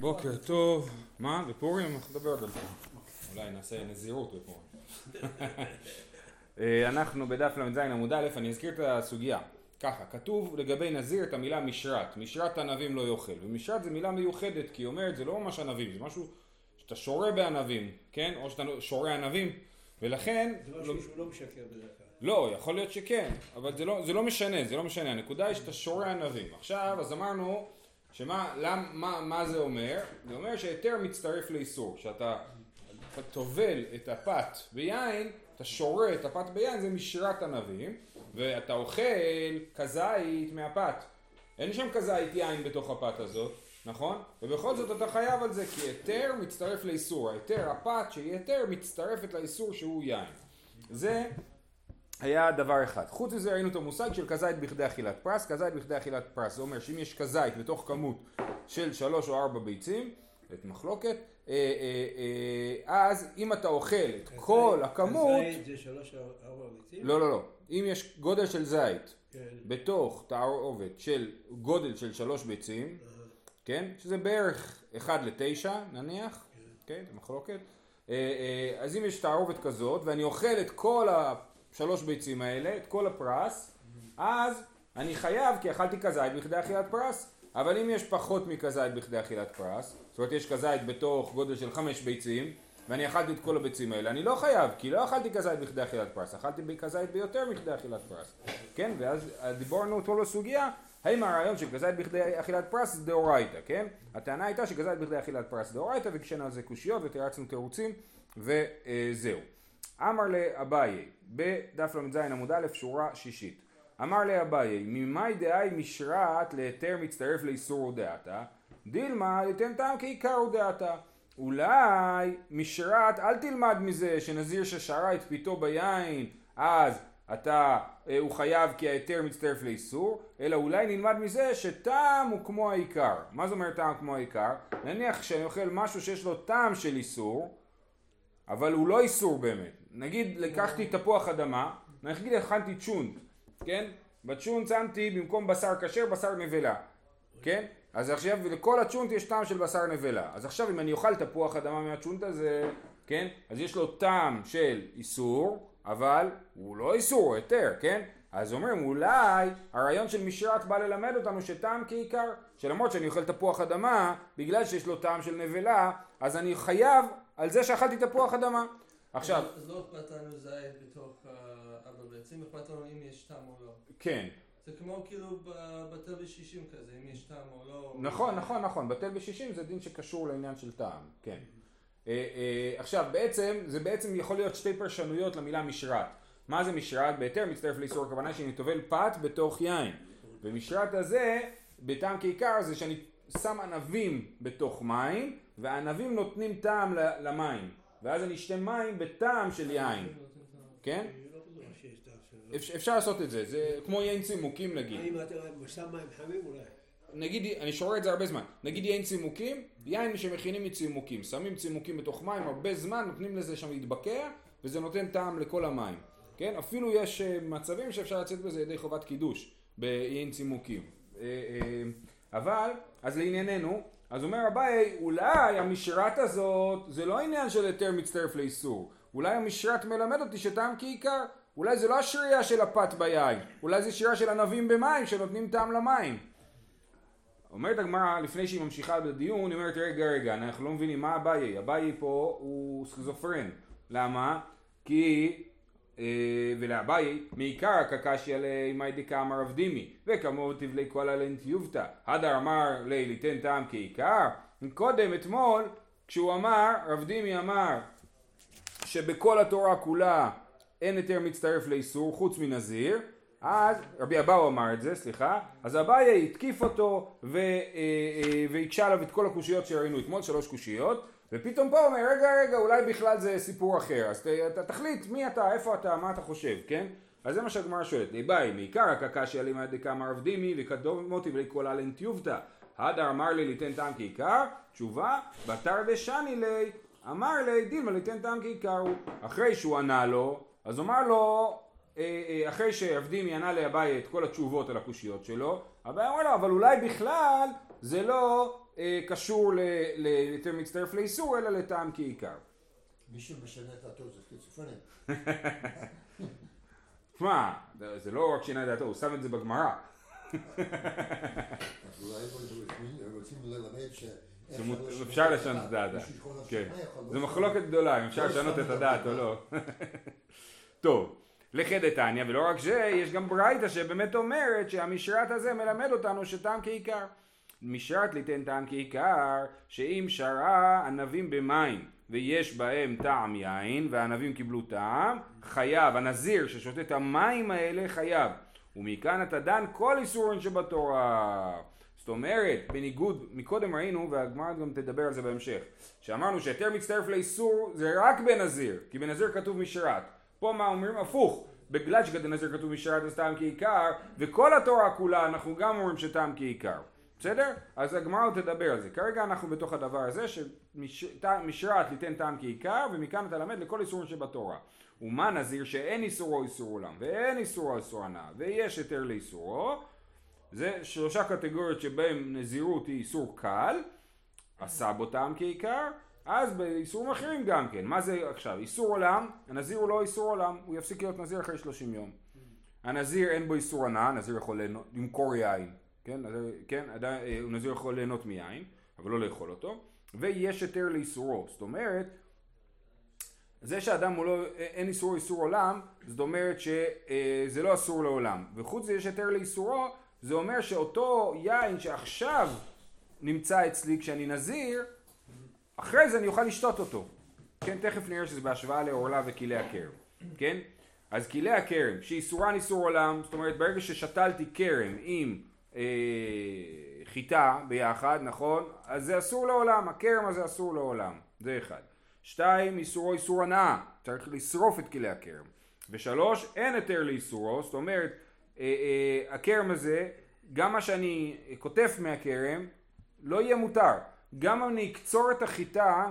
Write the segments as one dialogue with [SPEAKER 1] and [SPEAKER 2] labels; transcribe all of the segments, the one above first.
[SPEAKER 1] בוקר טוב, מה? בפורים? אנחנו נדבר עוד על זה. אולי נעשה נזירות בפורים. אה, אנחנו בדף ל"ז עמוד א', אני אזכיר את הסוגיה. ככה, כתוב לגבי נזיר את המילה משרת, משרת ענבים לא יאכל, ומשרת זה מילה מיוחדת, כי היא אומרת זה לא ממש ענבים, זה משהו שאתה שורה בענבים, כן? או שאתה שורה ענבים, ולכן...
[SPEAKER 2] זה משהו שהוא לא משקר בדרך כלל.
[SPEAKER 1] לא, יכול להיות שכן, אבל זה לא, זה לא משנה, זה לא משנה, הנקודה היא שאתה שורה ענבים. עכשיו, אז אמרנו, שמה למ, מה, מה זה אומר? זה אומר שהיתר מצטרף לאיסור, שאתה אתה טובל את הפת ביין, אתה שורה את הפת ביין, זה משרת ענבים, ואתה אוכל כזית מהפת. אין שם כזית יין בתוך הפת הזאת, נכון? ובכל זאת אתה חייב על זה, כי היתר מצטרף לאיסור. ההיתר, הפת שהיא היתר, מצטרפת לאיסור שהוא יין. זה היה דבר אחד. חוץ מזה ראינו את המושג של כזית בכדי אכילת פרס. כזית בכדי אכילת פרס, זה אומר שאם יש כזית בתוך כמות של שלוש או ארבע ביצים, את מחלוקת, אה, אה, אה, אז אם אתה אוכל את כל הכמות,
[SPEAKER 2] כזית זה שלוש ארבע ביצים?
[SPEAKER 1] לא לא לא, אם יש גודל של זית
[SPEAKER 2] כן.
[SPEAKER 1] בתוך תערובת של גודל של שלוש ביצים, כן, שזה בערך 1 ל-9 נניח, כן, זה מחלוקת, אז אם יש תערובת כזאת ואני אוכל את כל השלוש ביצים האלה, את כל הפרס, אז אני חייב כי אכלתי כזית בכדי אכילת פרס, אבל אם יש פחות מכזית בכדי אכילת פרס, זאת אומרת יש כזית בתוך גודל של חמש ביצים, ואני אכלתי את כל הביצים האלה, אני לא חייב, כי לא אכלתי כזית בכדי אכילת פרס, אכלתי כזית ביותר מכדי אכילת פרס, כן, ואז דיברנו אותו לסוגיה, האם הרעיון של כזית בכדי אכילת פרס זה דאורייתא, כן? הטענה הייתה שכזית בכדי אכילת פרס דאורייתא, והקשינו על זה קושיות ותירצנו תירוצים, וזהו. אמר לאביי, בדף ל"ז עמוד א', שורה שישית. אמר לאביי, ממאי דאי משרת להיתר מצטרף לאיסור הודעתה, דילמה ייתן טעם כעיקר הודעתה. אולי משרת, אל תלמד מזה שנזיר ששרה את פיתו ביין, אז אתה, אה, הוא חייב כי ההיתר מצטרף לאיסור, אלא אולי נלמד מזה שטעם הוא כמו העיקר. מה זאת אומרת טעם כמו העיקר? נניח שאני אוכל משהו שיש לו טעם של איסור, אבל הוא לא איסור באמת. נגיד לקחתי תפוח אדמה, נגיד הכנתי צ'ונט, כן? בצ'ונט שמתי במקום בשר כשר בשר נבלה, כן? אז עכשיו לכל הצ'ונט יש טעם של בשר נבלה. אז עכשיו אם אני אוכל תפוח אדמה מהצ'ונט הזה, כן? אז יש לו טעם של איסור, אבל הוא לא איסור, הוא היתר, כן? אז אומרים אולי הרעיון של משרת בא ללמד אותנו שטעם כעיקר, שלמרות שאני אוכל תפוח אדמה, בגלל שיש לו טעם של נבלה, אז אני חייב על זה שאכלתי תפוח אדמה. עכשיו,
[SPEAKER 3] אז לא אכפת לנו זית בתוך אה, ארבע ביצים, אכפת לנו אם יש טעם או לא.
[SPEAKER 1] כן,
[SPEAKER 3] זה כמו כאילו בטל בשישים כזה, אם יש טעם או לא.
[SPEAKER 1] נכון, נכון, נכון, בטל בשישים זה דין שקשור לעניין של טעם, כן. אה, אה, עכשיו, בעצם, זה בעצם יכול להיות שתי פרשנויות למילה משרת. מה זה משרת? בהיתר מצטרף לאיסור הכוונה שאני טובל פת בתוך יין. ומשרת הזה, בטעם כעיקר, זה שאני שם ענבים בתוך מים, והענבים נותנים טעם למים. ואז אני אשתה מים בטעם של יין, כן? אפשר לעשות את זה, זה כמו יין צימוקים נגיד. נגיד, אני שורה את זה הרבה זמן, נגיד יין צימוקים, יין שמכינים מצימוקים, שמים צימוקים בתוך מים הרבה זמן, נותנים לזה שם להתבקע, וזה נותן טעם לכל המים, כן? אפילו יש אה, מצבים שאפשר לצאת בזה ידי חובת קידוש, ביין צימוקים. אה, אה, אבל, אז לענייננו, אז אומר אביי, אולי המשרת הזאת, זה לא עניין של היתר מצטרף לאיסור, אולי המשרת מלמד אותי שטעם כעיקר, אולי זה לא השריעה של הפת ביין, אולי זה שריעה של ענבים במים שנותנים טעם למים. אומרת הגמרא, לפני שהיא ממשיכה בדיון, היא אומרת, רגע, רגע, אנחנו לא מבינים מה אביי. אביי פה הוא סכיזופרן. למה? כי, ולאביי, מעיקר הקקשיא לימי דקאמר רב דימי, וכמו תבלי כל עליהן טיובתא. הדר אמר לי ליתן טעם כעיקר. קודם, אתמול, כשהוא אמר, רב דימי אמר, שבכל התורה כולה אין היתר מצטרף לאיסור חוץ מנזיר, אז רבי אבאו אמר את זה, סליחה, אז אביי התקיף אותו אה, אה, והקשה עליו את כל הקושיות שראינו אתמול, שלוש קושיות, ופתאום פה אומר, רגע, רגע, אולי בכלל זה סיפור אחר, אז תחליט מי אתה, איפה אתה, מה אתה חושב, כן? אז זה מה שהגמרא שואלת, ליבאי, מעיקר הקקשיא לימא דקאמר רב דימי וקדומותי ולכל עלן טיובתא, הדר אמר לי ליתן טעם כעיקר, תשובה, בתר דשני לי, אמר לי דילמה ליתן טעם כעיקר אחרי שהוא ענה לו, אז אמר לו, אחרי שעבדימי ענה לאביי את כל התשובות על הקושיות שלו, אביי אמר לו, אבל אולי בכלל זה לא אה, קשור ל- ל- יותר מצטרף לאיסור, אלא לטעם כעיקר.
[SPEAKER 4] מי שמשנה את דעתו זה סכיזופרניה.
[SPEAKER 1] תשמע, זה לא רק שינה את דעתו, הוא שם את זה בגמרא. אפשר לשנות את.
[SPEAKER 4] מישהו שכל
[SPEAKER 1] כן. זה
[SPEAKER 4] לא
[SPEAKER 1] מחלוקת גדולה, אם אפשר
[SPEAKER 4] לא
[SPEAKER 1] לשנות את הדעת או לא. טוב, לכי דתניא, ולא רק זה, יש גם ברייתא שבאמת אומרת שהמשרת הזה מלמד אותנו שטעם כעיקר. משרת ליתן טעם כעיקר, שאם שרה ענבים במים ויש בהם טעם יין והענבים קיבלו טעם, חייב, הנזיר ששותה את המים האלה חייב. ומכאן אתה דן כל איסורין שבתורה. זאת אומרת, בניגוד, מקודם ראינו, והגמרא גם תדבר על זה בהמשך, שאמרנו שהיתר מצטרף לאיסור זה רק בנזיר, כי בנזיר כתוב משרת. פה מה אומרים? הפוך. בגלל שבנזיר כתוב משרת אז טעם כעיקר, וכל התורה כולה אנחנו גם אומרים שטעם כעיקר. בסדר? אז הגמרא עוד תדבר על זה. כרגע אנחנו בתוך הדבר הזה שמשרת ליתן טעם כעיקר, ומכאן אתה למד לכל איסורים שבתורה. ומה נזיר שאין איסורו איסור עולם, ואין איסורו איסור הנאה, ויש היתר לאיסורו, זה שלושה קטגוריות שבהם נזירות היא איסור קל, עשה בו טעם כעיקר, אז באיסורים אחרים גם כן. מה זה עכשיו? איסור עולם, הנזיר הוא לא איסור עולם, הוא יפסיק להיות נזיר אחרי 30 יום. הנזיר אין בו איסור הנאה, הנזיר יכול ליהנות- למכור יין, כן? אז, כן? עדיין, אה, נזיר יכול ליהנות מיין, אבל לא לאכול אותו, ויש היתר לאיסורו, זאת אומרת, זה שאדם הוא לא, אין איסור איסור עולם, זאת אומרת שזה לא אסור לעולם. וחוץ מזה יש היתר לאיסורו, זה אומר שאותו יין שעכשיו נמצא אצלי כשאני נזיר, אחרי זה אני אוכל לשתות אותו. כן, תכף נראה שזה בהשוואה לעורלה וכלי הכרם. כן? אז כלי הכרם, שאיסורן איסור עולם, זאת אומרת ברגע ששתלתי כרם עם אה, חיטה ביחד, נכון? אז זה אסור לעולם, הכרם הזה אסור לעולם. זה אחד. שתיים, איסורו איסור הנאה, צריך לשרוף את כלי הכרם. ושלוש, אין היתר לאיסורו, זאת אומרת, אה, אה, הכרם הזה, גם מה שאני קוטף מהכרם, לא יהיה מותר. גם אם אני אקצור את החיטה,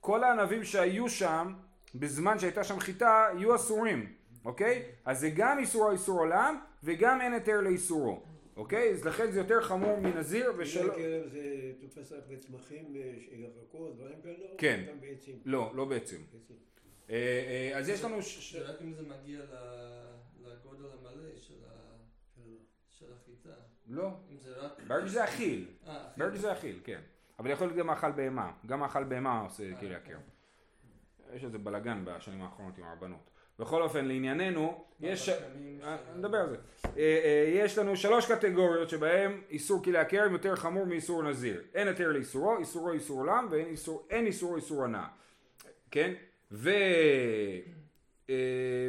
[SPEAKER 1] כל הענבים שהיו שם, בזמן שהייתה שם חיטה, יהיו אסורים, אוקיי? אז זה גם איסורו איסור עולם, וגם אין היתר לאיסורו, אוקיי? אז לכן זה יותר חמור מנזיר ושל...
[SPEAKER 2] ושל... כרם זה תופס רק בצמחים, אה, ירקות, דברים כאלו?
[SPEAKER 1] כן.
[SPEAKER 2] גם בעצים.
[SPEAKER 1] לא, לא בעצם.
[SPEAKER 2] בעצים.
[SPEAKER 1] אה, אה, אז יש לנו...
[SPEAKER 3] רק אם זה מגיע לגודל המלא של החיטה.
[SPEAKER 1] לא.
[SPEAKER 3] אם זה רק...
[SPEAKER 1] ברגע שזה אכיל. ברגע שזה אכיל, כן. אבל יכול להיות גם מאכל בהמה. גם מאכל בהמה עושה כלי הכרם. יש איזה בלאגן בשנים האחרונות עם הרבנות. בכל אופן, לענייננו, יש... אה, נדבר על זה. אה, אה, יש לנו שלוש קטגוריות שבהם איסור כלי הכרם יותר חמור מאיסור נזיר. אין היתר לאיסורו, איסורו איסור עולם ואין איסור, אין איסורו איסור הנאה. כן? ו... אה,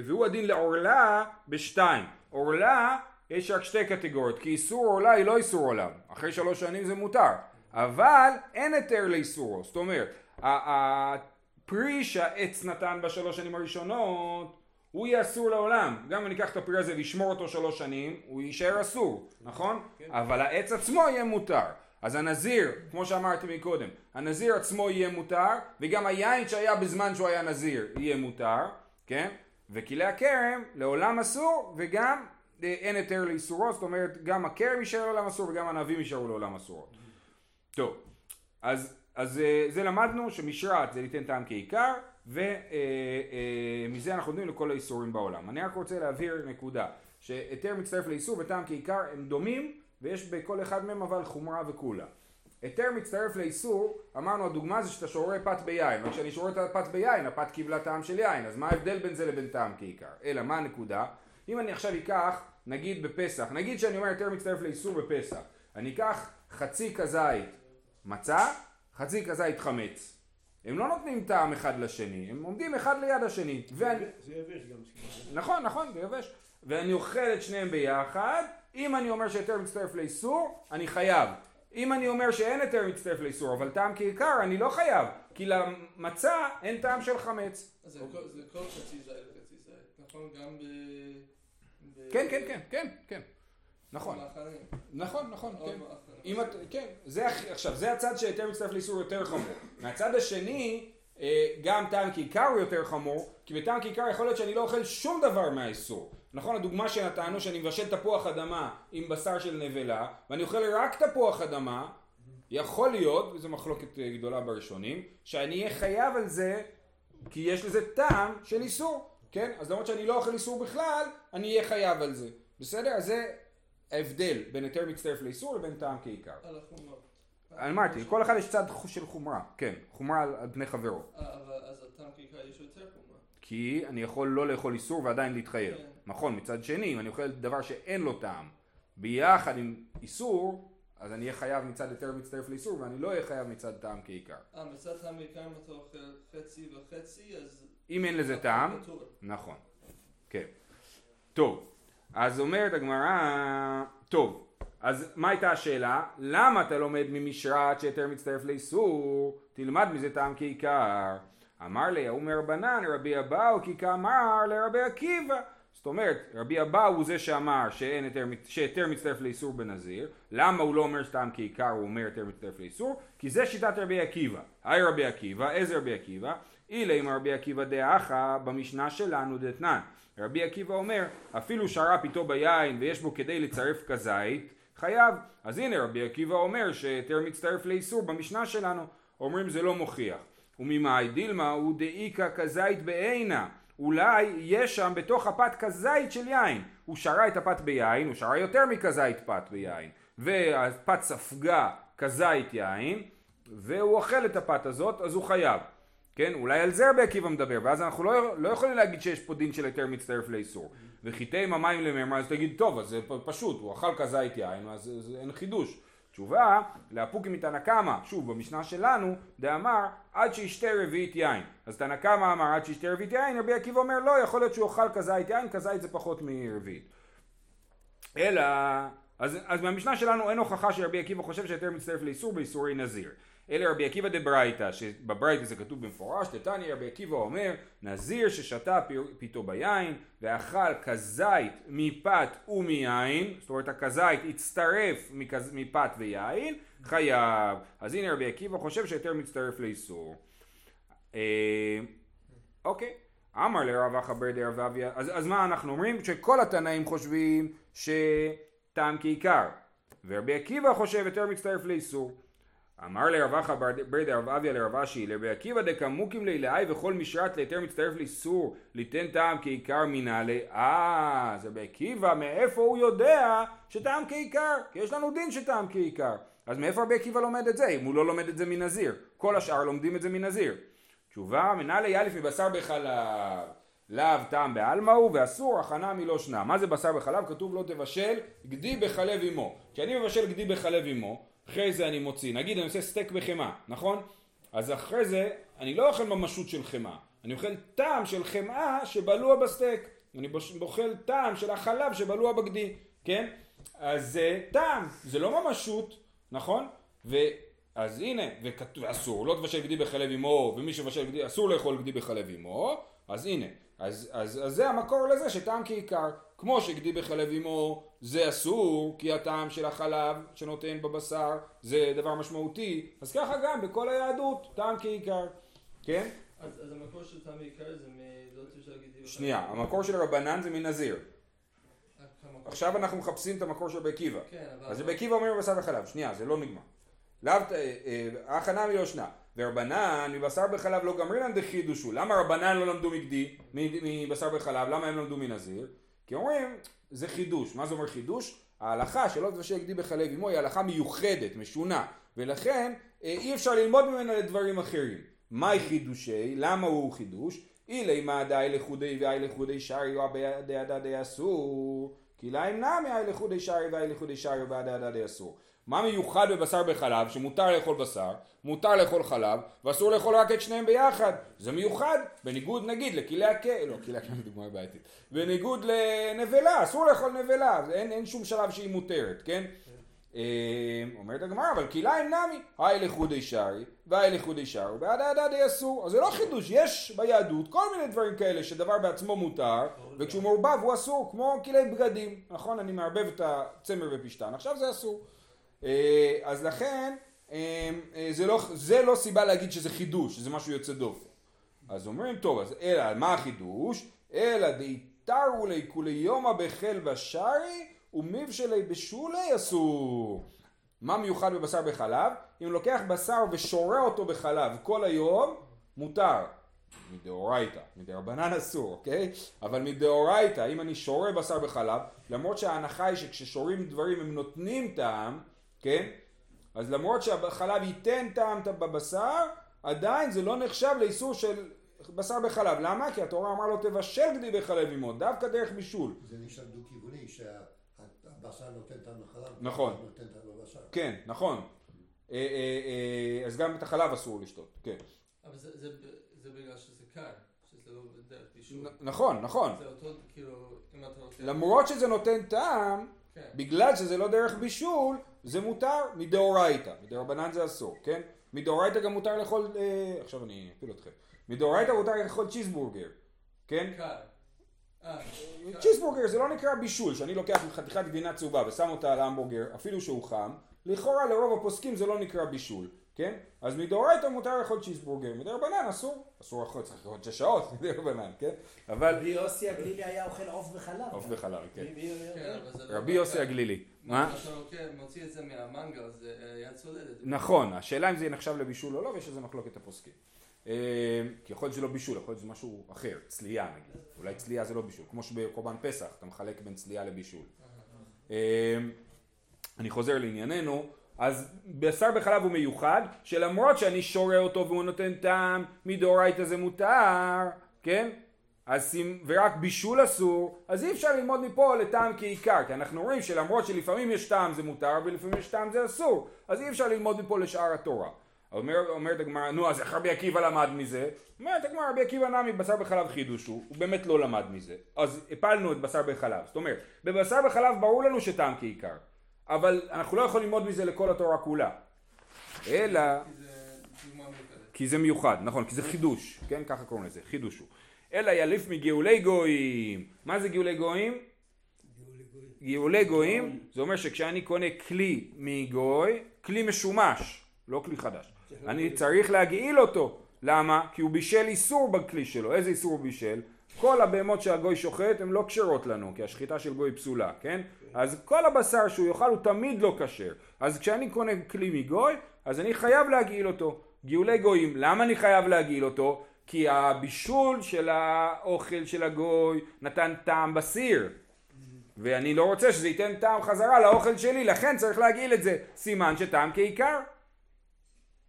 [SPEAKER 1] והוא הדין לעורלה בשתיים. עורלה יש רק שתי קטגוריות, כי איסור עורלה היא לא איסור עולם. אחרי שלוש שנים זה מותר. אבל אין היתר לאיסורו. זאת אומרת, הפרי שהעץ נתן בשלוש שנים הראשונות הוא יהיה אסור לעולם. גם אם אני אקח את הפרי הזה ואשמור אותו שלוש שנים, הוא יישאר אסור, נכון? אבל העץ עצמו יהיה מותר. אז הנזיר, כמו שאמרתי מקודם, הנזיר עצמו יהיה מותר, וגם היין שהיה בזמן שהוא היה נזיר יהיה מותר, כן? וכלי הכרם לעולם אסור, וגם אה, אין היתר לאיסורו, זאת אומרת גם הכרם יישאר לעולם אסור וגם הענבים יישארו לעולם אסורות. טוב, אז, אז אה, זה למדנו שמשרת זה ליתן טעם כעיקר, ומזה אנחנו יודעים לכל האיסורים בעולם. אני רק רוצה להבהיר נקודה, שהיתר מצטרף לאיסור וטעם כעיקר הם דומים, ויש בכל אחד מהם אבל חומרה וכולה. היתר מצטרף לאיסור, אמרנו הדוגמה זה שאתה שורה פת ביין, רק כשאני שורה את הפת ביין, הפת קיבלה טעם של יין, אז מה ההבדל בין זה לבין טעם כעיקר? אלא מה הנקודה? אם אני עכשיו אקח, נגיד בפסח, נגיד שאני אומר היתר מצטרף לאיסור בפסח, אני אקח חצי כזית מצה, חצי כזית חמץ. הם לא נותנים טעם אחד לשני, הם עומדים אחד ליד השני. ואני...
[SPEAKER 2] זה יבש גם.
[SPEAKER 1] נכון, נכון, זה יבש. ואני אוכל את שניהם ביחד, אם אני אומר שהיתר מצטרף לאיסור, אני חייב. אם אני אומר שאין היתר מצטרף לאיסור, אבל טעם כעיקר, אני לא חייב. כי למצה אין טעם של חמץ.
[SPEAKER 3] אז זה כל- זה כל חצי זית וחצי זית, נכון? גם ב... ב-
[SPEAKER 1] כן, כן, כן, כן, כן. נכון. נכון, נכון,
[SPEAKER 3] עוד
[SPEAKER 1] כן. אם את, כן, זה, הכי- עכשיו, זה הצד שהיתר מצטרף לאיסור יותר חמור. מהצד השני, אה, גם טעם כעיקר הוא יותר חמור, כי בטעם כעיקר יכול להיות שאני לא אוכל שום דבר מהאיסור. נכון, הדוגמה שנתנו שאני מבשל תפוח אדמה עם בשר של נבלה, ואני אוכל רק תפוח אדמה, יכול להיות, וזו מחלוקת אה, גדולה בראשונים, שאני אהיה חייב על זה כי יש לזה טעם של איסור, כן? אז למרות שאני לא אוכל איסור בכלל, אני אהיה חייב על זה. בסדר? אז זה ההבדל בין היתר מצטרף לאיסור לבין טעם כעיקר.
[SPEAKER 3] על החומות.
[SPEAKER 1] אמרתי, לכל אחד יש צד של חומרה, כן, חומרה על, על פני חברו.
[SPEAKER 3] אה, אבל אז הטעם כעיקר יש יותר חומה.
[SPEAKER 1] כי אני יכול לא לאכול איסור ועדיין להתחייב.
[SPEAKER 3] כן.
[SPEAKER 1] נכון, מצד שני, אם אני אוכל דבר שאין לו טעם, ביחד עם איסור, אז אני אהיה חייב מצד היתר מצטרף לאיסור, ואני לא אהיה חייב מצד טעם כעיקר.
[SPEAKER 3] אה, מצד טעם כעיקר אם אתה אוכל חצי וחצי, אז...
[SPEAKER 1] אם אין לזה טעם. נכון, כן. טוב, אז אומרת הגמרא, טוב, אז מה הייתה השאלה? למה אתה לומד ממשרת שהיתר מצטרף לאיסור? תלמד מזה טעם כעיקר. אמר לי, ההוא מרבנן, רבי אבאו, כי כאמר לרבי עקיבא. זאת אומרת, רבי אבאו הוא זה שאמר שאין היתר, שהיתר מצטרף לאיסור בנזיר. למה הוא לא אומר שטעם כעיקר, הוא אומר היתר מצטרף לאיסור? כי זה שיטת רבי עקיבא. היי רבי עקיבא, איזה רבי עקיבא? אילי אם רבי עקיבא דאחא במשנה שלנו דתנן. רבי עקיבא אומר, אפילו שרה פיתו ביין ויש בו כדי לצרף כזית, חייב. אז הנה רבי עקיבא אומר שהיתר מצטרף לאיסור במשנה שלנו. אומרים זה לא מוכיח. וממאי דילמה הוא דאיכא כזית בעינה. אולי יש שם בתוך הפת כזית של יין. הוא שרה את הפת ביין, הוא שרה יותר מכזית פת ביין. והפת ספגה כזית יין, והוא אוכל את הפת הזאת, אז הוא חייב. כן, אולי על זה רבי עקיבא מדבר, ואז אנחנו לא, לא יכולים להגיד שיש פה דין של היתר מצטרף לאיסור. וחיטי עם המים למימר, אז תגיד, טוב, אז זה פשוט, הוא אכל כזית יין, אז זה- אין חידוש. תשובה, לאפוקי מתנא קמא, שוב, במשנה שלנו, דאמר, עד שישתה רביעית יין. אז תנא קמא אמר, עד שישתה רביעית יין, רבי עקיבא אומר, לא, יכול להיות שהוא אכל כזית יין, כזית זה פחות מרביעית. אלא, אז, אז מהמשנה שלנו אין הוכחה שרבי עקיבא חושב שהיתר מצטרף לאיסור באיסורי נזיר. אלא רבי עקיבא דברייתא, שבברייתא זה כתוב במפורש, דתניא רבי עקיבא אומר, נזיר ששתה פי- פיתו ביין, ואכל כזית מפת ומיין, זאת אומרת הכזית הצטרף מכז, מפת ויין, חייב. אז הנה רבי עקיבא חושב שהיתר מצטרף לאיסור. אה, אוקיי. אמר לרב אחא בר דרב אביה, אז מה אנחנו אומרים? שכל התנאים חושבים שטעם כעיקר, ורבי עקיבא חושב יותר מצטרף לאיסור. אמר לרב אחא בר דרב אביה לרב אשי, לרבי עקיבא דקמוקים לילאי וכל משרת ליתר מצטרף לאיסור, ליתן טעם כעיקר מנהלי. אה, אז רבי עקיבא, מאיפה הוא יודע שטעם כעיקר? כי יש לנו דין שטעם כעיקר. אז מאיפה רבי עקיבא לומד את זה, אם הוא לא לומד את זה מנזיר? כל השאר לומדים את זה מנזיר. תשובה, מנא ליה? מבשר בחלב. לאו טעמא בעלמא הוא ואסור הכא נמי לא שנא. מה זה בשר בחלב? כתוב לא תבשל גדי בחלב אמו. כשאני מבשל גדי בחלב אמו, אחרי זה אני מוציא, נגיד אני עושה סטייק בחמאה, נכון? אז אחרי זה אני לא אוכל ממשות של חמאה, אני אוכל טעם של חמאה שבלוע בסטייק. אני אוכל טעם של החלב שבלוע בגדי, כן? אז זה טעם, זה לא ממשות, נכון? ו... אז הנה, וכתוב, אסור, לא תבשל גדי בחלב אמו, ומי שמבשל גדי, אסור לאכול גדי בחלב אמו, אז הנה, אז, אז, אז זה המקור לזה שטעם כעיקר, כמו שגדי בחלב אמו זה אסור, כי הטעם של החלב שנותן בבשר זה דבר משמעותי, אז ככה גם בכל היהדות, טעם כעיקר, כן?
[SPEAKER 3] אז אז המקור של טעם עיקר זה מלא תשאל גידי.
[SPEAKER 1] שנייה, המקור של רבנן זה מנזיר, עכשיו אנחנו מחפשים את המקור של רבי עקיבא,
[SPEAKER 3] כן, אבל...
[SPEAKER 1] אז רבי עקיבא אומר בשר וחלב, שנייה, זה לא נגמר. לאו, אה, אה, הכנה מלא שנה. ורבנן מבשר בחלב לא גמרינן דחידושו. למה רבנן לא למדו מגדי, מבשר בחלב? למה הם למדו מנזיר? כי אומרים, זה חידוש. מה זה אומר חידוש? ההלכה שלא תבשל גדי בחלב אמו היא הלכה מיוחדת, משונה. ולכן אה, אי אפשר ללמוד ממנה לדברים אחרים. מהי חידושי? למה הוא חידוש? אילי מה דאי לחודי ואי לחודי שרי ובעדה די אסור. כי להם נמי אי לחודי שרי ואי לחודי שרי ובעדה די אסור. מה מיוחד בבשר בחלב שמותר לאכול בשר, מותר לאכול חלב, ואסור לאכול רק את שניהם ביחד. זה מיוחד, בניגוד נגיד לכלי הכלא, לא, כלי הכלא זה דוגמה בעייתית. בניגוד לנבלה, אסור לאכול נבלה, אין, אין שום שלב שהיא מותרת, כן? אה, אומרת הגמרא, אבל כליים נמי, היי לחודי שרי, והי לחודי שרי, ובעד הדדי אסור. אז זה לא חידוש, יש ביהדות כל מיני דברים כאלה שדבר בעצמו מותר, וכשהוא מעורבב הוא אסור, כמו כלי בגדים, נכון? אני מערבב את הצמר ופשתן, עכשיו זה אסור. אה, אז לכן, אה, אה, זה לא, זה לא סיבה להגיד שזה חידוש, שזה משהו יוצא דופן. אז אומרים, טוב, אז אלא, מה החידוש? אלא דאיתרו לי כולי יומא בחל בשרי ומבשלי בשולי אסור. מה מיוחד בבשר בחלב? אם לוקח בשר ושורה אותו בחלב כל היום, מותר. מדאורייתא, מדרבנן אסור, אוקיי? אבל מדאורייתא, אם אני שורה בשר בחלב, למרות שההנחה היא שכששורים דברים הם נותנים טעם, כן? אז למרות שהחלב ייתן טעם בבשר, עדיין זה לא נחשב לאיסור של בשר בחלב. למה? כי התורה אמרה לו תבשל גדי בחלב עמו, דווקא דרך בישול.
[SPEAKER 4] זה נשאר דו-כיווני, שהבשר נותן טעם לחלב.
[SPEAKER 1] נכון.
[SPEAKER 4] נותן טעם לבשר.
[SPEAKER 1] כן, נכון. אה, אה, אה, אז גם את החלב אסור לשתות, כן.
[SPEAKER 3] אבל זה, זה, זה בגלל שזה קר, שזה לא בישול.
[SPEAKER 1] נכון, נכון.
[SPEAKER 3] זה אותו, כאילו, אם אתה רוצה...
[SPEAKER 1] למרות שזה נותן טעם,
[SPEAKER 3] כן.
[SPEAKER 1] בגלל שזה לא דרך בישול, זה מותר מדאורייתא. מדרבנן זה אסור, כן? מדאורייתא גם מותר לאכול, אה, עכשיו אני אפיל אתכם. מדאורייתא מותר לאכול צ'יזבורגר, כן?
[SPEAKER 3] אה.
[SPEAKER 1] צ'יזבורגר זה לא נקרא בישול, שאני לוקח חתיכת גבינה צהובה ושם אותה על ההמבורגר, אפילו שהוא חם, לכאורה לרוב הפוסקים זה לא נקרא בישול, כן? אז מדאורייתא מותר לאכול צ'יזבורגר, מדרבנן אסור, אסור לאכול, צריך לאכול שש שעות מדרבנן, כן? אבל
[SPEAKER 5] רבי יוסי הגלילי היה אוכל עוף בחלב.
[SPEAKER 1] עוף בחלב, כן.
[SPEAKER 5] מי- מי-
[SPEAKER 3] כן, זה לא
[SPEAKER 1] רבי יוסי. הגלילי, מה?
[SPEAKER 3] אתה לוקח- מוציא את זה מהמנגל, זה אה, היה צולד את זה.
[SPEAKER 1] נכון, השאלה אם זה נחשב לבישול או לא, ויש איזה מחלוקת הפוסקים. אה, כי יכול להיות שזה לא בישול, יכול להיות שזה משהו אחר, צלייה נגיד. אולי צלייה זה לא בישול, כמו שבקורבן פסח אתה מחלק בין צלייה לבישול. אה, אני חוזר לענייננו, אז בשר בחלב הוא מיוחד, שלמרות שאני שורה אותו והוא נותן טעם, מדאורייתא זה מותר, כן? אז אם, ורק בישול אסור, אז אי אפשר ללמוד מפה לטעם כעיקר, כי אנחנו רואים שלמרות שלפעמים יש טעם זה מותר ולפעמים יש טעם זה אסור, אז אי אפשר ללמוד מפה לשאר התורה. אומר, אומרת הגמרא, נו אז איך רבי עקיבא למד מזה? אומרת הגמרא, רבי עקיבא נמי בשר בחלב חידוש הוא, הוא באמת לא למד מזה. אז הפלנו את בשר בחלב. זאת אומרת, בבשר בחלב ברור לנו שטעם כעיקר, אבל אנחנו לא יכולים ללמוד מזה לכל התורה כולה. אלא,
[SPEAKER 3] כי זה
[SPEAKER 1] מיוחד, נכון, כי זה חידוש, כן? ככה קוראים לזה, חידוש הוא. אלא יליף מגאולי גויים. מה זה גאולי גויים? גאולי גויים, זה אומר שכשאני קונה כלי מגוי, כלי משומש, לא כלי חדש, אני צריך להגעיל אותו. למה? כי הוא בישל איסור בכלי שלו. איזה איסור הוא בישל? כל הבהמות שהגוי שוחט הן לא כשרות לנו, כי השחיטה של גוי פסולה, כן? אז כל הבשר שהוא יאכל הוא תמיד לא כשר. אז כשאני קונה כלי מגוי, אז אני חייב להגעיל אותו. גאולי גויים, למה אני חייב להגעיל אותו? כי הבישול של האוכל של הגוי נתן טעם בסיר. ואני לא רוצה שזה ייתן טעם חזרה לאוכל שלי, לכן צריך להגעיל את זה. סימן שטעם כעיקר.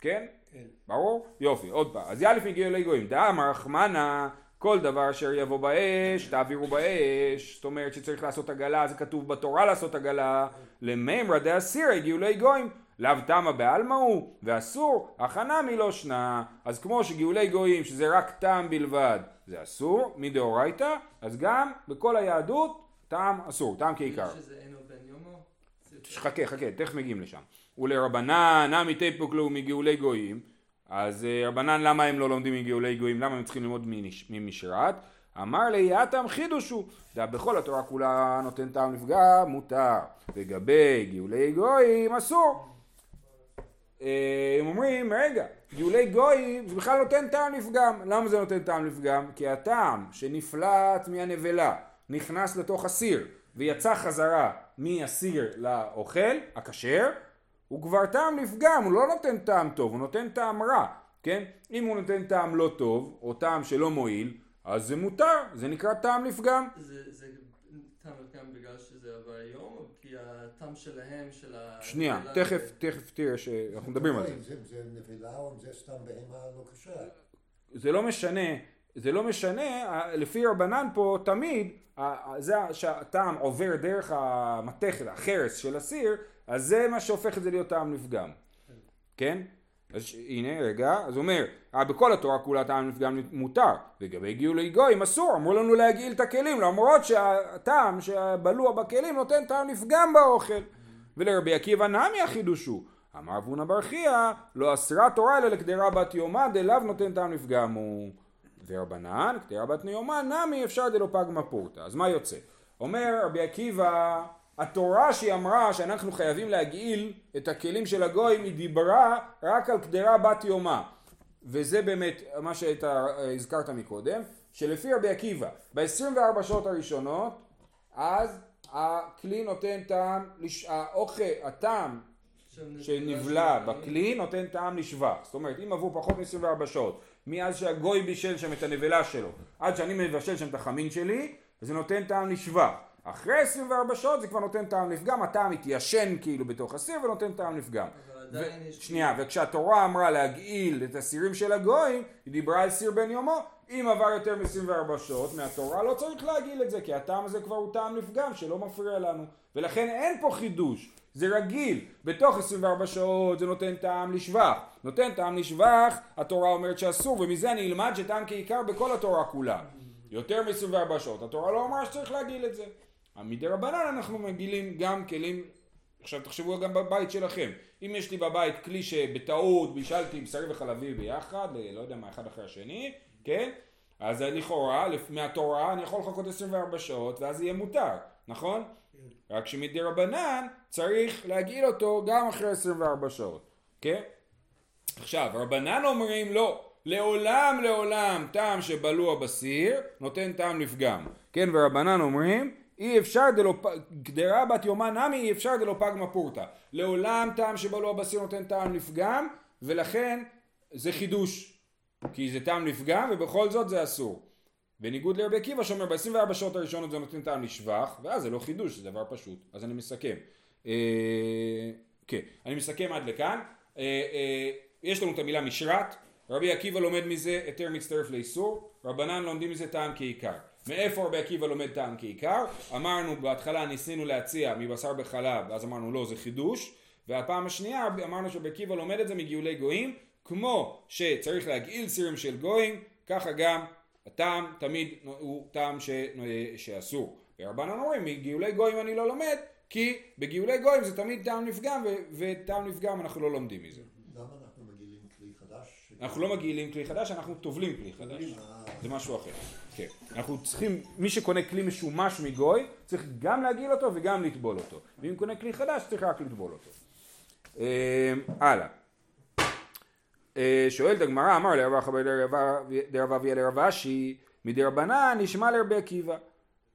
[SPEAKER 1] כן?
[SPEAKER 2] כן.
[SPEAKER 1] ברור? יופי, עוד פעם. אז יאלף מגאולי גויים. דאמר רחמנה, כל דבר אשר יבוא באש, תעבירו באש. זאת אומרת שצריך לעשות עגלה, זה כתוב בתורה לעשות עגלה. למימרא דאסירי גאולי גויים. לאו תמה בעלמא הוא, ואסור, הכנה מלא שנה. אז כמו שגאולי גויים, שזה רק טעם בלבד, זה אסור, מדאורייתא, אז גם בכל היהדות, טעם אסור, טעם כעיקר. חכה, חכה, תכף מגיעים לשם. ולרבנן, נמי תיפוק לו מגאולי גויים. אז אה, רבנן, למה הם לא לומדים מגאולי גויים? למה הם צריכים ללמוד ממשרת? אמר לי, הטעם חידוש הוא. דע בכל התורה כולה נותן טעם לפגם, מותר. לגבי גאולי גויים, אסור. אה, הם אומרים, רגע, גאולי גויים זה בכלל נותן טעם לפגם. למה זה נותן טעם לפגם? כי הטעם שנפלט מהנבלה נכנס לתוך הסיר ויצא חזרה מהסיר לאוכל, הכשר, הוא כבר טעם לפגם, הוא לא נותן טעם טוב, הוא נותן טעם רע, כן? אם הוא נותן טעם לא טוב, או טעם שלא מועיל, אז זה מותר, זה נקרא טעם לפגם.
[SPEAKER 3] זה זה טעם גם בגלל שזה עבר היום, או כי הטעם שלהם, של ה...
[SPEAKER 1] שנייה, תכף, תכף תראה שאנחנו מדברים על זה.
[SPEAKER 4] זה נפילה או זה סתם בהמה לא קשה.
[SPEAKER 1] זה לא משנה, זה לא משנה, לפי רבנן פה תמיד, זה שהטעם עובר דרך המתכת, החרס של הסיר, אז זה מה שהופך את זה להיות טעם לפגם, כן? אז הנה רגע, אז אומר, אה, בכל התורה כולה טעם לפגם מותר, לגבי גאולי גויים אסור, אמרו לנו להגעיל את הכלים, למרות שהטעם שבלוע בכלים נותן טעם לפגם באוכל. ולרבי עקיבא נמי החידוש הוא, אמר אבונה בר חייא, לא אסרה תורה אלא לקדרה בת יומא דלאו נותן טעם לפגם הוא. ורבנן, קדרה בת יומא נמי אפשר דלא פגמא פורתא. אז מה יוצא? אומר רבי עקיבא, התורה שהיא אמרה שאנחנו חייבים להגעיל את הכלים של הגויים, היא דיברה רק על קדרה בת יומא. וזה באמת מה שאתה הזכרת מקודם, שלפי רבי עקיבא, ב-24 שעות הראשונות, אז הכלי נותן טעם, האוכל, הטעם שנבלע בכלי נותן טעם לשבח. זאת אומרת, אם עברו פחות מ-24 שעות, מאז שהגוי בישל שם את הנבלה שלו, עד שאני מבשל שם את החמין שלי, זה נותן טעם לשבח. אחרי 24 שעות זה כבר נותן טעם לפגם, הטעם מתיישן כאילו בתוך הסיר ונותן טעם לפגם.
[SPEAKER 3] יש...
[SPEAKER 1] שנייה, וכשהתורה אמרה להגעיל את הסירים של הגויים, היא דיברה על סיר בן יומו, אם עבר יותר מ-24 שעות מהתורה לא צריך להגעיל את זה, כי הטעם הזה כבר הוא טעם לפגם שלא מפריע לנו. ולכן אין פה חידוש, זה רגיל. בתוך 24 שעות זה נותן טעם לשבח. נותן טעם לשבח, התורה אומרת שאסור, ומזה אני אלמד שטעם כעיקר בכל התורה כולה. יותר מ-24 שעות, התורה לא אמרה שצריך להגעיל את זה. מדי רבנן אנחנו מגעילים גם כלים עכשיו תחשבו גם בבית שלכם, אם יש לי בבית כלי שבטעות בישלתי בשרי וחלבי ביחד, לא יודע מה, אחד אחרי השני, כן? אז לכאורה, מהתורה אני יכול לחכות 24 שעות ואז יהיה מותר, נכון? רק שמדי רבנן צריך להגעיל אותו גם אחרי 24 שעות, כן? עכשיו, רבנן אומרים לא, לעולם לעולם טעם שבלוע בסיר נותן טעם לפגם, כן? ורבנן אומרים אי אפשר דלא. גדרה בת יומה נמי אי אפשר דלא פגמה פורתא. לעולם טעם שבלוע בסיר נותן טעם לפגם ולכן זה חידוש כי זה טעם לפגם ובכל זאת זה אסור. בניגוד לרבי עקיבא שאומר ב-24 שעות הראשונות זה נותן טעם לשבח ואז זה לא חידוש זה דבר פשוט אז אני מסכם. אה, כן אני מסכם עד לכאן. אה, אה, יש לנו את המילה משרת רבי עקיבא לומד מזה היתר מצטרף לאיסור רבנן לומדים מזה טעם כעיקר. מאיפה רבי עקיבא לומד טעם כעיקר? אמרנו בהתחלה ניסינו להציע מבשר בחלב ואז אמרנו לא זה חידוש והפעם השנייה אמרנו שרבי עקיבא לומד את זה מגאולי גויים כמו שצריך להגעיל סירים של גויים ככה גם הטעם תמיד הוא טעם ש... שאסור ורבנן אומרים מגאולי גויים אני לא לומד כי בגאולי גויים זה תמיד טעם לפגם ו... וטעם לפגם אנחנו לא לומדים מזה
[SPEAKER 4] למה אנחנו מגעילים כלי חדש?
[SPEAKER 1] אנחנו לא מגעילים כלי חדש אנחנו טובלים כלי חדש
[SPEAKER 4] אה,
[SPEAKER 1] זה משהו אחר. כן. אנחנו צריכים, מי שקונה כלי משומש מגוי, צריך גם להגעיל אותו וגם לטבול אותו. ואם קונה כלי חדש, צריך רק לטבול אותו. אה, הלאה. אה, שואלת הגמרא, אמר לרב אחא דרב אביה לרב אשי, מדרבנן נשמע לרבי עקיבא.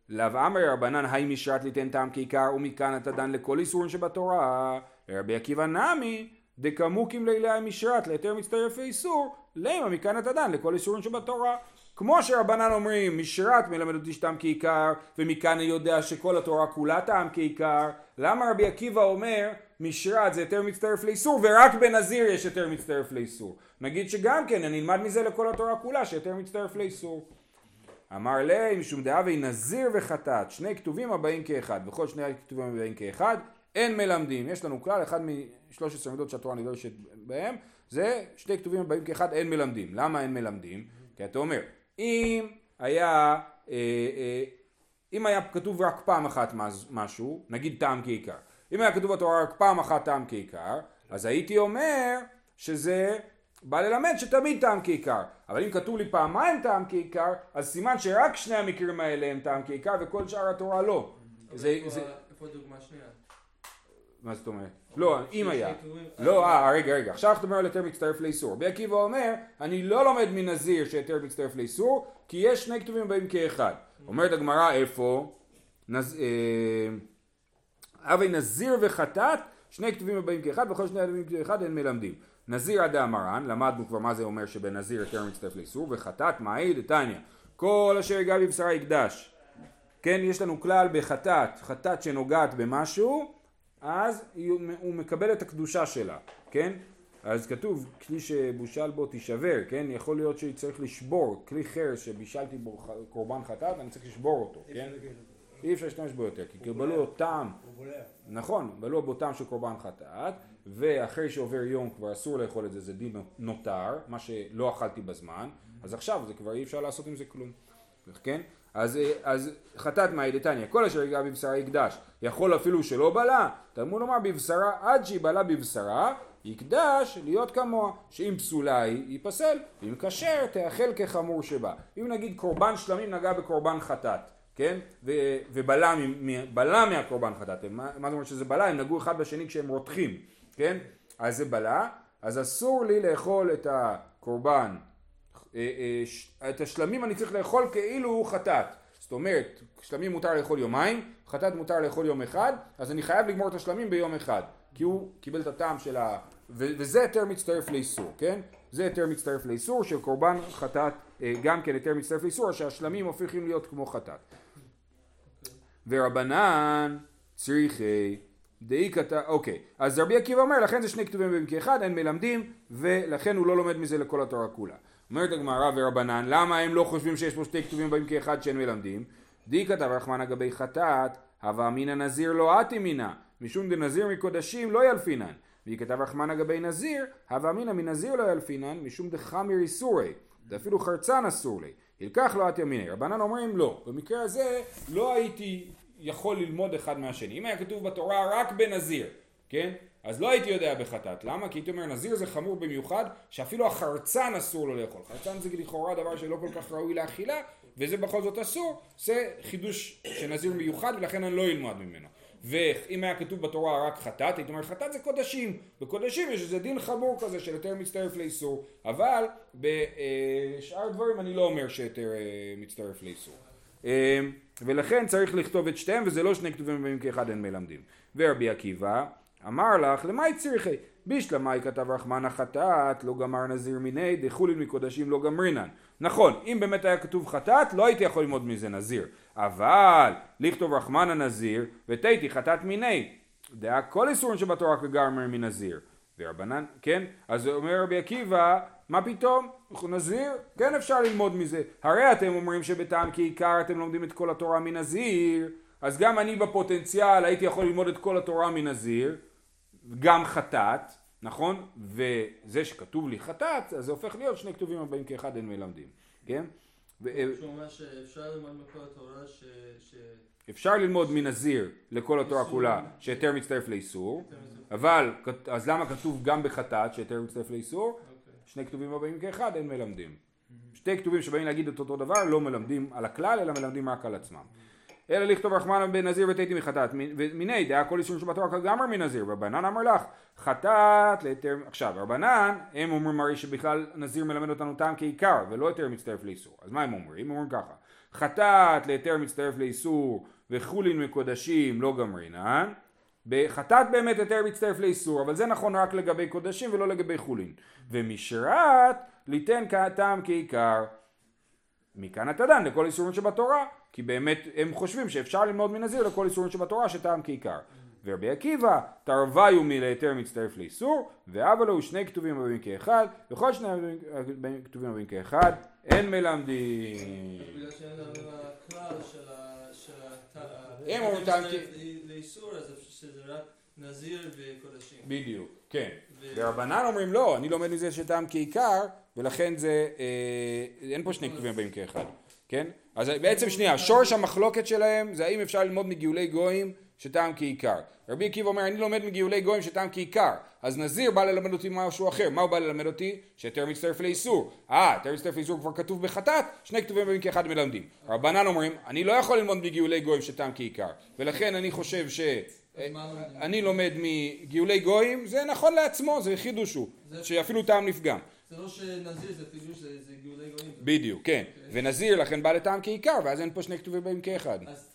[SPEAKER 1] לאו אמר רבנן היי משרת ליתן טעם כעיקר ומכאן אתה דן לכל איסורים שבתורה. לרבי עקיבא נמי דקמוקים לילי משרת להיתר מצטרף לאיסור, למה מכאן אתה דן לכל איסורים שבתורה. כמו שרבנן אומרים משרת מלמד אותי שטעם כעיקר ומכאן אני יודע שכל התורה כולה טעם כעיקר. למה רבי עקיבא אומר משרת זה יותר מצטרף לאיסור ורק בנזיר יש יותר מצטרף לאיסור? נגיד שגם כן אני אלמד מזה לכל התורה כולה שיותר מצטרף לאיסור. אמר לי משום דאבי נזיר וחטאת שני כתובים הבאים כאחד וכל שני הכתובים הבאים כאחד אין מלמדים. יש לנו כלל אחד משלוש עשרה מידות שהתורה נדרשת בהם זה שני כתובים הבאים כאחד אין מלמדים. למה אין מלמדים? כי אתה אומר אם היה אה, אה, אם היה כתוב רק פעם אחת משהו נגיד טעם כעיקר אם היה כתוב בתורה רק פעם אחת טעם כעיקר אז הייתי אומר שזה בא ללמד שתמיד טעם כעיקר אבל אם כתוב לי פעמיים טעם כעיקר אז סימן שרק שני המקרים האלה הם טעם כעיקר וכל שאר התורה לא זה,
[SPEAKER 3] איפה-
[SPEAKER 1] זה,
[SPEAKER 3] איפה הדוגמה השנייה?
[SPEAKER 1] מה זאת אומרת? לא, אם היה. לא, אה, רגע, רגע, עכשיו אתה אומר על היתר מצטרף לאיסור. רבי עקיבא אומר, אני לא לומד מנזיר שהיתר מצטרף לאיסור, כי יש שני כתובים הבאים כאחד. אומרת הגמרא, איפה? אה, הווי נזיר וחטאת, שני כתובים הבאים כאחד, וכל שני כתובים כאחד אין מלמדים. נזיר עד המרן, למדנו כבר מה זה אומר שבנזיר היתר מצטרף לאיסור, וחטאת מהי דתניא. כל אשר יגע בבשרה יקדש. כן, יש לנו כלל בחטאת, חטאת שנוגעת במשהו, אז הוא מקבל את הקדושה שלה, כן? אז כתוב, כלי שבושל בו תישבר, כן? יכול להיות שצריך לשבור, כלי חרס שבישלתי בו קורבן חטאת, אני צריך לשבור אותו, כן? אי אפשר להשתמש בו יותר, כי בלעו טעם. נכון, בלעו בו טעם של קורבן חטאת, ואחרי שעובר יום כבר אסור לאכול את זה, זה דין נותר, מה שלא אכלתי בזמן, אז עכשיו זה כבר אי אפשר לעשות עם זה כלום, כן? אז, אז חטאת מאי דתניא, כל אשר יגע בבשרה יקדש, יכול אפילו שלא בלע, תלמוד לומר בבשרה עד שהיא בלעה בבשרה, יקדש להיות כמוה, שאם פסולה היא, ייפסל, ואם כשר תאכל כחמור שבה. אם נגיד קורבן שלמים נגע בקורבן חטאת, כן? ו- ובלע בלע מהקורבן חטאת, מה, מה זאת אומרת שזה בלע? הם נגעו אחד בשני כשהם רותחים, כן? אז זה בלע, אז אסור לי לאכול את הקורבן את השלמים אני צריך לאכול כאילו הוא חטאת. זאת אומרת, שלמים מותר לאכול יומיים, חטאת מותר לאכול יום אחד, אז אני חייב לגמור את השלמים ביום אחד. כי הוא קיבל את הטעם של ה... ו- וזה היתר מצטרף לאיסור, כן? זה היתר מצטרף לאיסור של קורבן חטאת, אה, גם כן היתר מצטרף לאיסור, שהשלמים הופכים להיות כמו חטאת. ורבנן צריכי דאי כתב, אוקיי, אז רבי עקיבא אומר לכן זה שני כתובים במקרה אחד, אין מלמדים ולכן הוא לא לומד מזה לכל התורה כולה. אומרת הגמרא ורבנן, למה הם לא חושבים שיש פה שתי כתובים במקרה אחד שאין מלמדים? דאי כתב רחמנא גבי חטאת, הווה אמינא נזיר לא אתי מינא, משום דנזיר מקודשים לא ילפינן. והיא כתב רחמנא גבי נזיר, הווה אמינא מנזיר לא ילפינן, משום דחמיר איסורי, ואפילו חרצן אסור לי. ילקח לא את ימיני. רבנן אומרים לא, במקרה הזה לא הייתי יכול ללמוד אחד מהשני. אם היה כתוב בתורה רק בנזיר, כן? אז לא הייתי יודע בחטאת. למה? כי הייתי אומר נזיר זה חמור במיוחד, שאפילו החרצן אסור לו לאכול. חרצן זה לכאורה דבר שלא כל כך ראוי לאכילה, וזה בכל זאת אסור. זה חידוש של נזיר מיוחד, ולכן אני לא אלמד ממנו. ואם היה כתוב בתורה רק חטאת, הייתי אומר חטאת זה קודשים, בקודשים יש איזה דין חמור כזה של יותר מצטרף לאיסור, אבל בשאר דברים אני לא אומר שיותר אה, מצטרף לאיסור. אה, ולכן צריך לכתוב את שתיהם וזה לא שני כתובים במקרה אחד אין מלמדים. ורבי עקיבא אמר לך למאי צריכי? בישלמאי כתב רחמנא חטאת לא גמר נזיר מיני דחולין מקודשים לא גמרינן. נכון אם באמת היה כתוב חטאת לא הייתי יכול ללמוד מזה נזיר. אבל לכתוב רחמנא נזיר ותיתי חטאת מיני דעה כל איסורים שבתורה כגמר מנזיר. ורבנן כן? אז אומר רבי עקיבא מה פתאום? נזיר כן אפשר ללמוד מזה. הרי אתם אומרים שבטעם כעיקר אתם לומדים את כל התורה מנזיר אז גם אני בפוטנציאל הייתי יכול ללמוד את כל התורה מנזיר גם חטאת, נכון? וזה שכתוב לי חטאת, אז זה הופך להיות שני כתובים הבאים כאחד אין מלמדים, כן? ו-
[SPEAKER 3] שהוא אומר שאפשר ללמוד מכל התורה ש...
[SPEAKER 1] אפשר ללמוד מנזיר לכל התורה. כולה שהיתר מצטרף לאיסור. אבל אז למה כתוב גם בחטאת שהיתר מצטרף לאיסור?
[SPEAKER 3] אוקיי.
[SPEAKER 1] שני כתובים הבאים כאחד אין מלמדים. שתי כתובים שבאים להגיד את אותו דבר לא מלמדים על הכלל אלא מלמדים רק על עצמם. אלא לכתוב רחמנא בן נזיר ותיתי מחטאת. ומיני דעה כל איסור שבתורה כגמר מנזיר רבנן אמר לך חטאת להיתר עכשיו רבנן הם אומרים הרי שבכלל נזיר מלמד אותנו טעם כעיקר ולא היתר מצטרף לאיסור. אז מה הם אומרים? הם אומרים ככה חטאת להיתר מצטרף לאיסור וחולין מקודשים לא גמרינן בחטאת באמת היתר מצטרף לאיסור אבל זה נכון רק לגבי קודשים ולא לגבי חולין. ומשרת ליתן טעם כעיקר מכאן אתה דן לכל איסורים שבתורה כי באמת הם חושבים שאפשר ללמוד מנזיר לכל איסורים שבתורה שטעם כעיקר. ורבי עקיבא תרוויו מלהיתר מצטרף לאיסור ואבא לו שני כתובים הבאים כאחד וכל שני כתובים הבאים כאחד אין מלמדים.
[SPEAKER 3] בגלל שאין לנו הכלל של ה... של ה...
[SPEAKER 1] הם אומרים טעם
[SPEAKER 3] לאיסור, אז שזה רק נזיר וקודשים.
[SPEAKER 1] בדיוק כן. ורבנן אומרים לא אני לומד מזה שטעם כעיקר ולכן זה אה, אין פה שני כתובים הבאים כאחד כן? אז בעצם שנייה שורש המחלוקת שלהם זה האם אפשר ללמוד מגאולי גויים שטעם כעיקר. רבי עקיבא אומר אני לומד מגאולי גויים שטעם כעיקר. אז נזיר בא ללמד אותי משהו אחר. מה הוא בא ללמד אותי? שיותר מצטרף לאיסור. אה יותר מצטרף לאיסור כבר כתוב בחטאת שני כתובים הבאים כאחד מלמדים. רבנן אומרים אני לא יכול ללמוד מגאולי גויים שטעם כעיקר ולכן אני חושב ש...
[SPEAKER 3] לומדים?
[SPEAKER 1] אני לומד מגאולי גויים, זה נכון לעצמו, זה חידוש הוא,
[SPEAKER 3] זה-
[SPEAKER 1] שאפילו טעם נפגם.
[SPEAKER 3] זה לא שנזיר זה חידוש, זה גאולי גויים.
[SPEAKER 1] בדיוק, כן. ונזיר לכן בא לטעם כעיקר, ואז אין פה שני כתובים באים כאחד.
[SPEAKER 3] אז